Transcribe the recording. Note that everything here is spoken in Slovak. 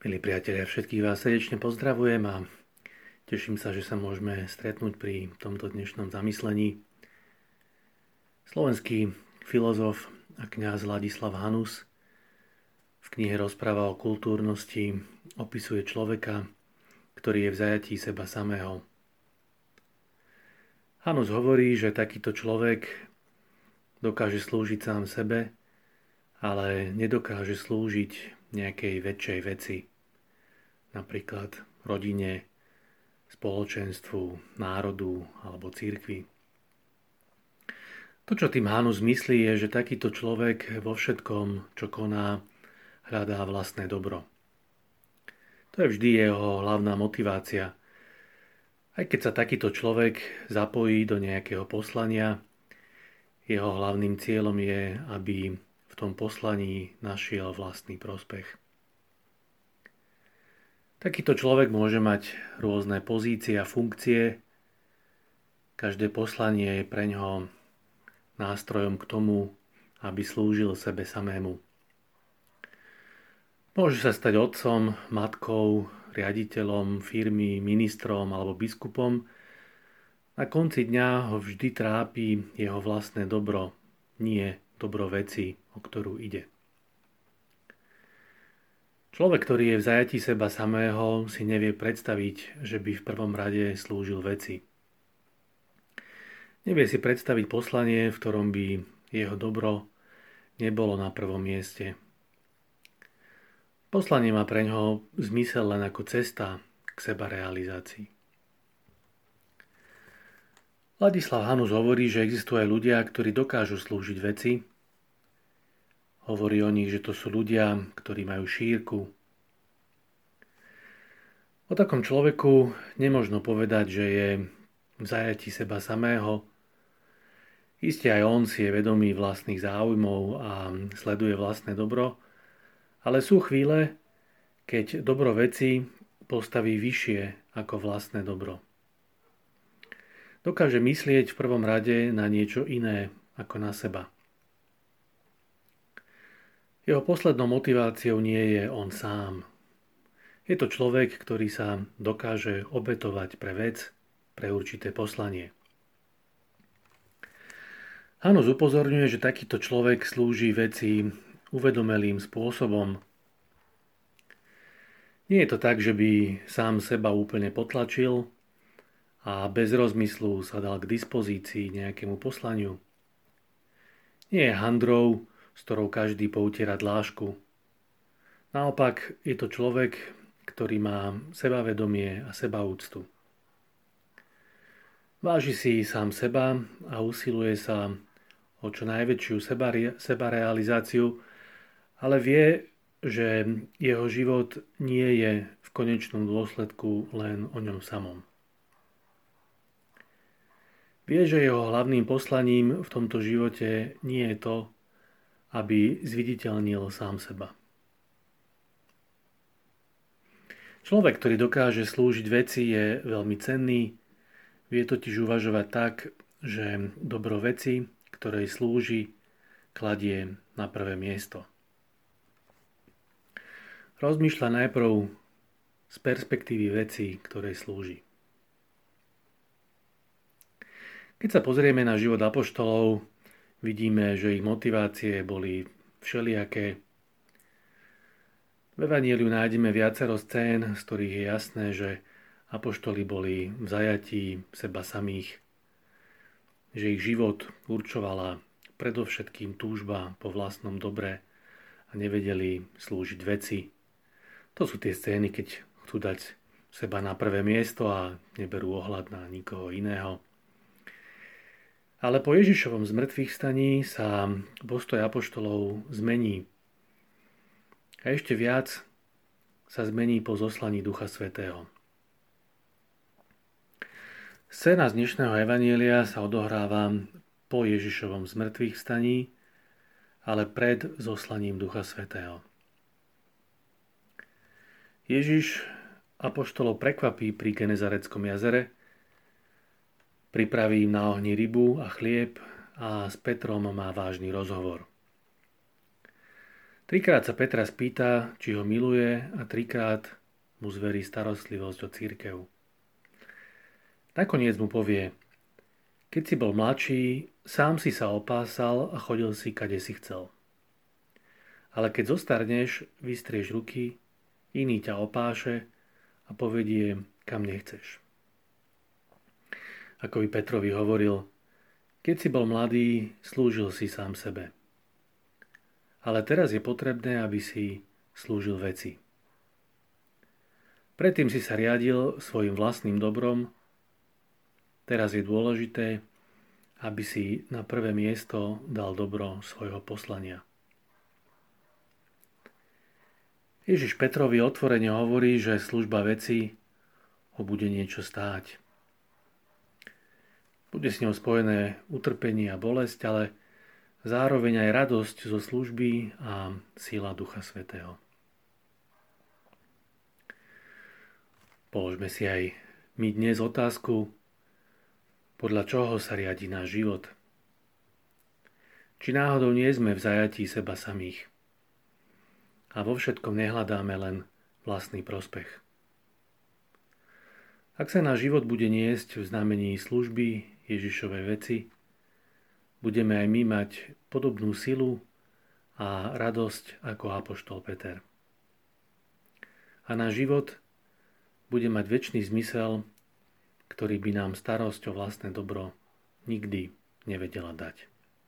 Milí priatelia, všetkých vás srdečne pozdravujem a teším sa, že sa môžeme stretnúť pri tomto dnešnom zamyslení. Slovenský filozof a kňaz Ladislav Hanus v knihe Rozpráva o kultúrnosti opisuje človeka, ktorý je v zajatí seba samého. Hanus hovorí, že takýto človek dokáže slúžiť sám sebe, ale nedokáže slúžiť nejakej väčšej veci, napríklad rodine, spoločenstvu, národu alebo církvi. To, čo tým Hanus myslí, je, že takýto človek vo všetkom, čo koná, hľadá vlastné dobro. To je vždy jeho hlavná motivácia. Aj keď sa takýto človek zapojí do nejakého poslania, jeho hlavným cieľom je, aby v tom poslaní našiel vlastný prospech. Takýto človek môže mať rôzne pozície a funkcie. Každé poslanie je pre ňoho nástrojom k tomu, aby slúžil sebe samému. Môže sa stať otcom, matkou, riaditeľom firmy, ministrom alebo biskupom. Na konci dňa ho vždy trápi jeho vlastné dobro, nie dobro veci, o ktorú ide. Človek, ktorý je v zajatí seba samého, si nevie predstaviť, že by v prvom rade slúžil veci. Nevie si predstaviť poslanie, v ktorom by jeho dobro nebolo na prvom mieste. Poslanie má pre ňoho zmysel len ako cesta k seba realizácii. Ladislav Hanus hovorí, že existujú aj ľudia, ktorí dokážu slúžiť veci, Hovorí o nich, že to sú ľudia, ktorí majú šírku. O takom človeku nemožno povedať, že je v zajatí seba samého. Isté aj on si je vedomý vlastných záujmov a sleduje vlastné dobro, ale sú chvíle, keď dobro veci postaví vyššie ako vlastné dobro. Dokáže myslieť v prvom rade na niečo iné ako na seba. Jeho poslednou motiváciou nie je on sám. Je to človek, ktorý sa dokáže obetovať pre vec, pre určité poslanie. Hanus upozorňuje, že takýto človek slúži veci uvedomelým spôsobom. Nie je to tak, že by sám seba úplne potlačil a bez rozmyslu sa dal k dispozícii nejakému poslaniu. Nie je handrou, s ktorou každý poutiera dlášku. Naopak je to človek, ktorý má sebavedomie a sebaúctu. Váži si sám seba a usiluje sa o čo najväčšiu sebarealizáciu, ale vie, že jeho život nie je v konečnom dôsledku len o ňom samom. Vie, že jeho hlavným poslaním v tomto živote nie je to, aby zviditeľnil sám seba. Človek, ktorý dokáže slúžiť veci, je veľmi cenný. Vie totiž uvažovať tak, že dobro veci, ktorej slúži, kladie na prvé miesto. Rozmýšľa najprv z perspektívy veci, ktorej slúži. Keď sa pozrieme na život apoštolov, Vidíme, že ich motivácie boli všelijaké. V Evangeliu nájdeme viacero scén, z ktorých je jasné, že apoštoli boli v zajatí seba samých, že ich život určovala predovšetkým túžba po vlastnom dobre a nevedeli slúžiť veci. To sú tie scény, keď chcú dať seba na prvé miesto a neberú ohľad na nikoho iného. Ale po Ježišovom zmrtvých staní sa postoj apoštolov zmení. A ešte viac sa zmení po zoslaní Ducha Svetého. Scéna z dnešného Evanielia sa odohráva po Ježišovom zmrtvých staní, ale pred zoslaním Ducha Svetého. Ježiš apoštolov prekvapí pri Genezareckom jazere, Pripraví na ohni rybu a chlieb a s Petrom má vážny rozhovor. Trikrát sa Petra spýta, či ho miluje a trikrát mu zverí starostlivosť o církev. Nakoniec mu povie, keď si bol mladší, sám si sa opásal a chodil si, kade si chcel. Ale keď zostarneš, vystrieš ruky, iný ťa opáše a povedie, kam nechceš. Ako by Petrovi hovoril, keď si bol mladý, slúžil si sám sebe ale teraz je potrebné, aby si slúžil veci. Predtým si sa riadil svojim vlastným dobrom, teraz je dôležité, aby si na prvé miesto dal dobro svojho poslania. Ježiš Petrovi otvorene hovorí, že služba veci ho bude niečo stáť. Bude s ňou spojené utrpenie a bolesť, ale zároveň aj radosť zo služby a síla Ducha Svetého. Položme si aj my dnes otázku, podľa čoho sa riadi náš život. Či náhodou nie sme v zajatí seba samých a vo všetkom nehľadáme len vlastný prospech. Ak sa náš život bude niesť v znamení služby Ježišovej veci, budeme aj my mať podobnú silu a radosť ako Apoštol Peter. A náš život bude mať väčší zmysel, ktorý by nám starosť o vlastné dobro nikdy nevedela dať.